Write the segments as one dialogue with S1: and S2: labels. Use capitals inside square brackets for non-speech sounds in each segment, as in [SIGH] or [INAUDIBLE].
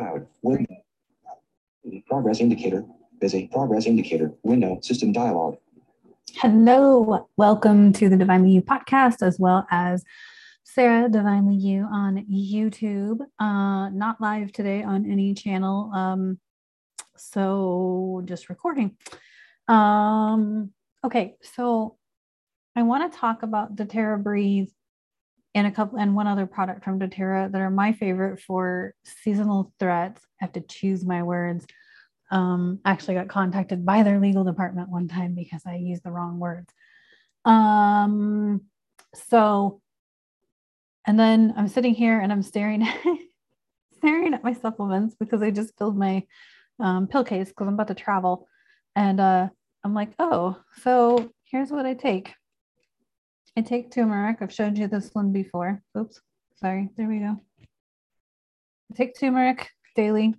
S1: Cloud. Window. Progress indicator. Busy. Progress indicator. Window. System dialog.
S2: Hello. Welcome to the Divinely You podcast, as well as Sarah Divinely You on YouTube. Uh, not live today on any channel. Um, so just recording. Um, okay, so I want to talk about doTERRA Breathe and a couple and one other product from doTERRA that are my favorite for seasonal threats. I have to choose my words. Um, actually got contacted by their legal department one time because I used the wrong words. Um, so, and then I'm sitting here and I'm staring, [LAUGHS] staring at my supplements because I just filled my um, pill case because I'm about to travel, and uh, I'm like, oh, so here's what I take. I take turmeric. I've showed you this one before. Oops, sorry. There we go. I take turmeric daily.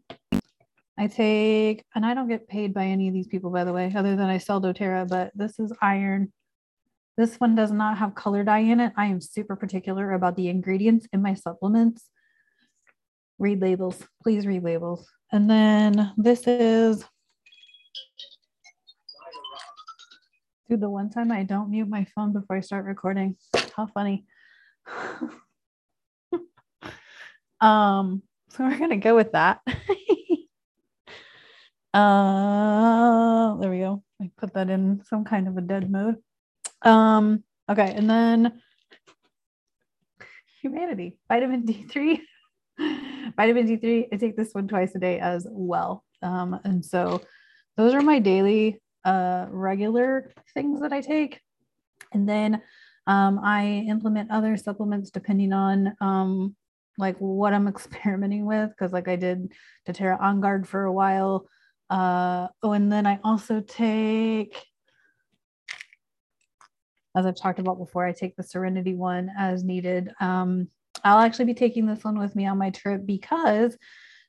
S2: I take, and I don't get paid by any of these people, by the way, other than I sell doTERRA, but this is iron. This one does not have color dye in it. I am super particular about the ingredients in my supplements. Read labels, please read labels. And then this is, dude, the one time I don't mute my phone before I start recording. How funny. [LAUGHS] um, so we're gonna go with that. [LAUGHS] Uh, there we go. I put that in some kind of a dead mode. Um, okay, and then humanity, vitamin D3. [LAUGHS] vitamin D3, I take this one twice a day as well. Um, and so those are my daily uh regular things that I take. And then um, I implement other supplements depending on um like what I'm [LAUGHS] experimenting with because like I did doTERRA on guard for a while uh, oh, and then I also take, as I've talked about before, I take the Serenity one as needed. Um, I'll actually be taking this one with me on my trip because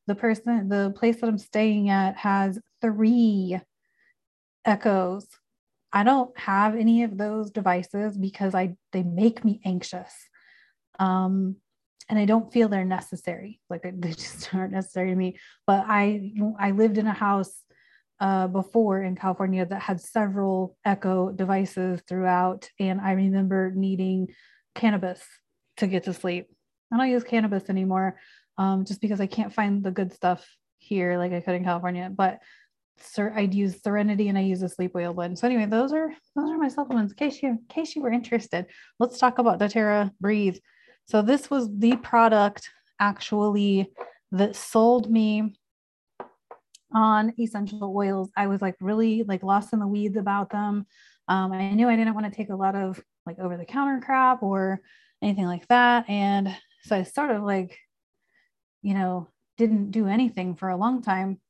S2: the person, the place that I'm staying at has three echoes. I don't have any of those devices because I they make me anxious. Um, and I don't feel they're necessary. Like [LAUGHS] they just aren't necessary to me. But I I lived in a house uh, before in California that had several echo devices throughout, and I remember needing cannabis to get to sleep. I don't use cannabis anymore, um, just because I can't find the good stuff here like I could in California. But I'd use Serenity and I use a sleep oil blend. So anyway, those are those are my supplements. In case you in case you were interested, let's talk about doTERRA Breathe. So this was the product actually that sold me on essential oils. I was like really like lost in the weeds about them. Um, I knew I didn't want to take a lot of like over the counter crap or anything like that. And so I sort of like, you know, didn't do anything for a long time.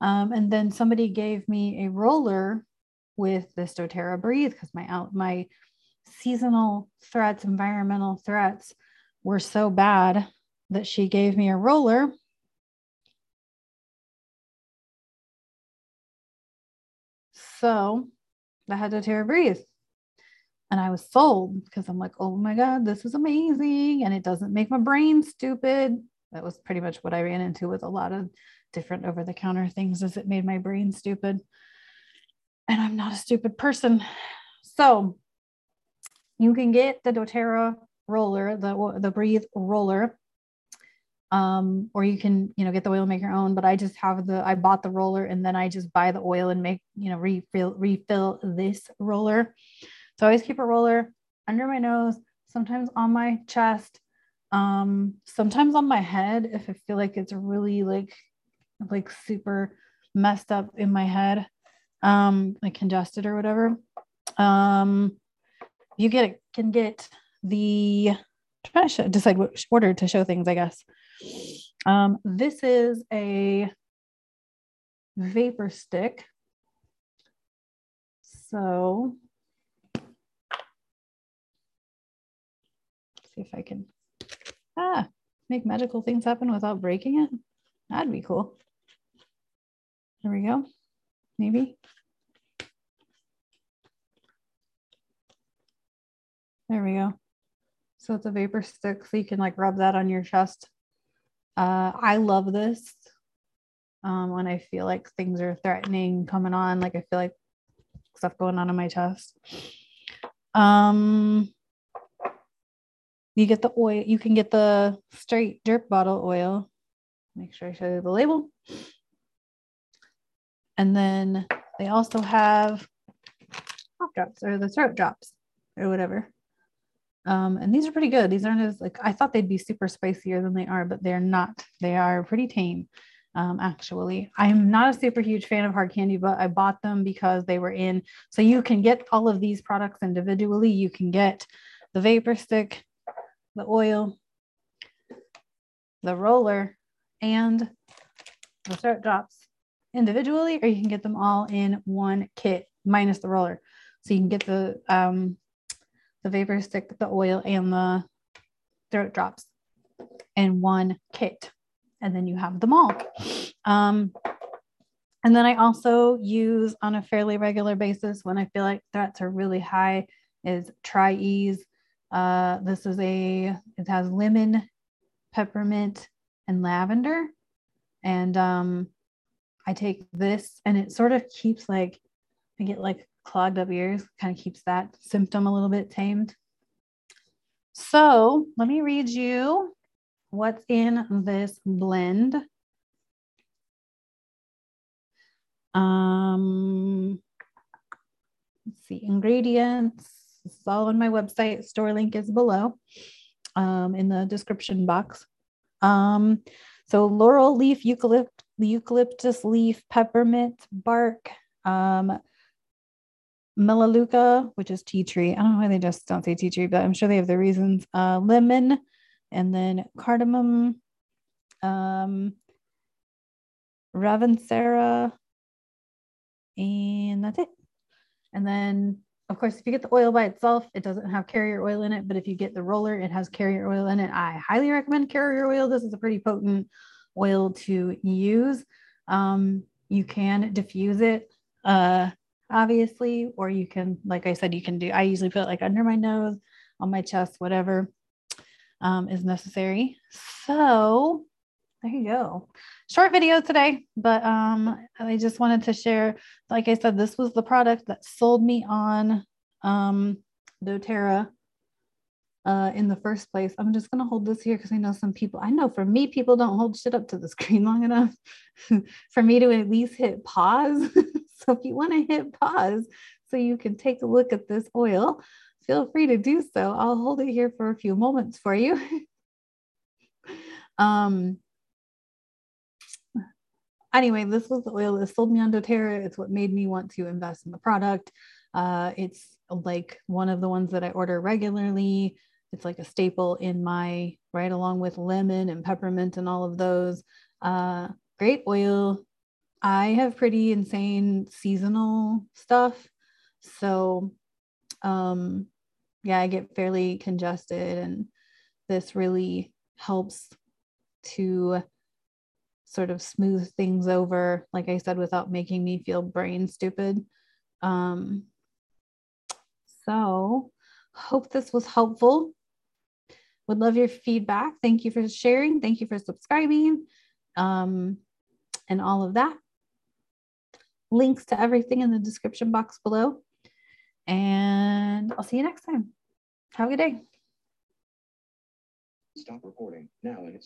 S2: Um, and then somebody gave me a roller with this doTERRA Breathe because my out my seasonal threats, environmental threats were so bad that she gave me a roller. So I had doTERRA Breathe. And I was sold because I'm like, oh my God, this is amazing. And it doesn't make my brain stupid. That was pretty much what I ran into with a lot of different over the counter things as it made my brain stupid. And I'm not a stupid person. So you can get the doTERRA roller, the, the breathe roller. Um, or you can, you know, get the oil and make your own, but I just have the, I bought the roller and then I just buy the oil and make, you know, refill, refill this roller. So I always keep a roller under my nose, sometimes on my chest, um, sometimes on my head if I feel like it's really like, like super messed up in my head, um, like congested or whatever. Um, you get can get the try to show, decide which order to show things, I guess. Um, this is a vapor stick. So see if I can ah make magical things happen without breaking it. That'd be cool. There we go. Maybe. There we go. So it's a vapor stick, so you can like rub that on your chest Uh, I love this um, when I feel like things are threatening coming on, like I feel like stuff going on in my chest. Um, you get the oil, you can get the straight drip bottle oil. Make sure I show you the label. And then they also have cough drops or the throat drops or whatever. Um, and these are pretty good. These aren't as like I thought they'd be super spicier than they are, but they're not. They are pretty tame. Um, actually, I'm not a super huge fan of hard candy, but I bought them because they were in. So you can get all of these products individually. You can get the vapor stick, the oil, the roller, and the throat drops individually, or you can get them all in one kit minus the roller. So you can get the um, the vapor stick, the oil, and the throat drops in one kit. And then you have them all. Um, and then I also use on a fairly regular basis when I feel like threats are really high is Tri-Ease. Uh, this is a, it has lemon, peppermint, and lavender. And um, I take this and it sort of keeps like, I get like clogged up ears, kind of keeps that symptom a little bit tamed. So let me read you what's in this blend. Um, let's see, ingredients. Is all on my website. Store link is below um, in the description box. Um, so laurel leaf, eucalypt, eucalyptus leaf, peppermint bark, um, melaleuca, which is tea tree. I don't know why they just don't say tea tree, but I'm sure they have their reasons. Uh, lemon, and then cardamom, um, and that's it. And then, of course, if you get the oil by itself, it doesn't have carrier oil in it. But if you get the roller, it has carrier oil in it. I highly recommend carrier oil. This is a pretty potent oil to use. Um, you can diffuse it. Uh, obviously, or you can, like I said, you can do, I usually put it like under my nose, on my chest, whatever um, is necessary. So there you go. Short video today, but um, I just wanted to share, like I said, this was the product that sold me on um, doTERRA uh, in the first place. I'm just going to hold this here because I know some people, I know for me, people don't hold shit up to the [LAUGHS] screen long enough [LAUGHS] for me to at least hit pause. [LAUGHS] so if you want to hit pause so you can take a look at this oil, feel free to do so. I'll hold it here for a few moments for you. um, anyway, this was the oil that sold me on doTERRA. It's what made me want to invest in the product. Uh, it's like one of the ones that I order regularly. It's like a staple in my right along with lemon and peppermint and all of those. Uh, great oil. I have pretty insane seasonal stuff. So um, yeah, I get fairly congested, and this really helps to sort of smooth things over, like I said, without making me feel brain stupid. Um, so, hope this was helpful. Would love your feedback. Thank you for sharing. Thank you for subscribing um, and all of that. Links to everything in the description box below. And I'll see you next time. Have a good day.
S1: Stop recording now and it's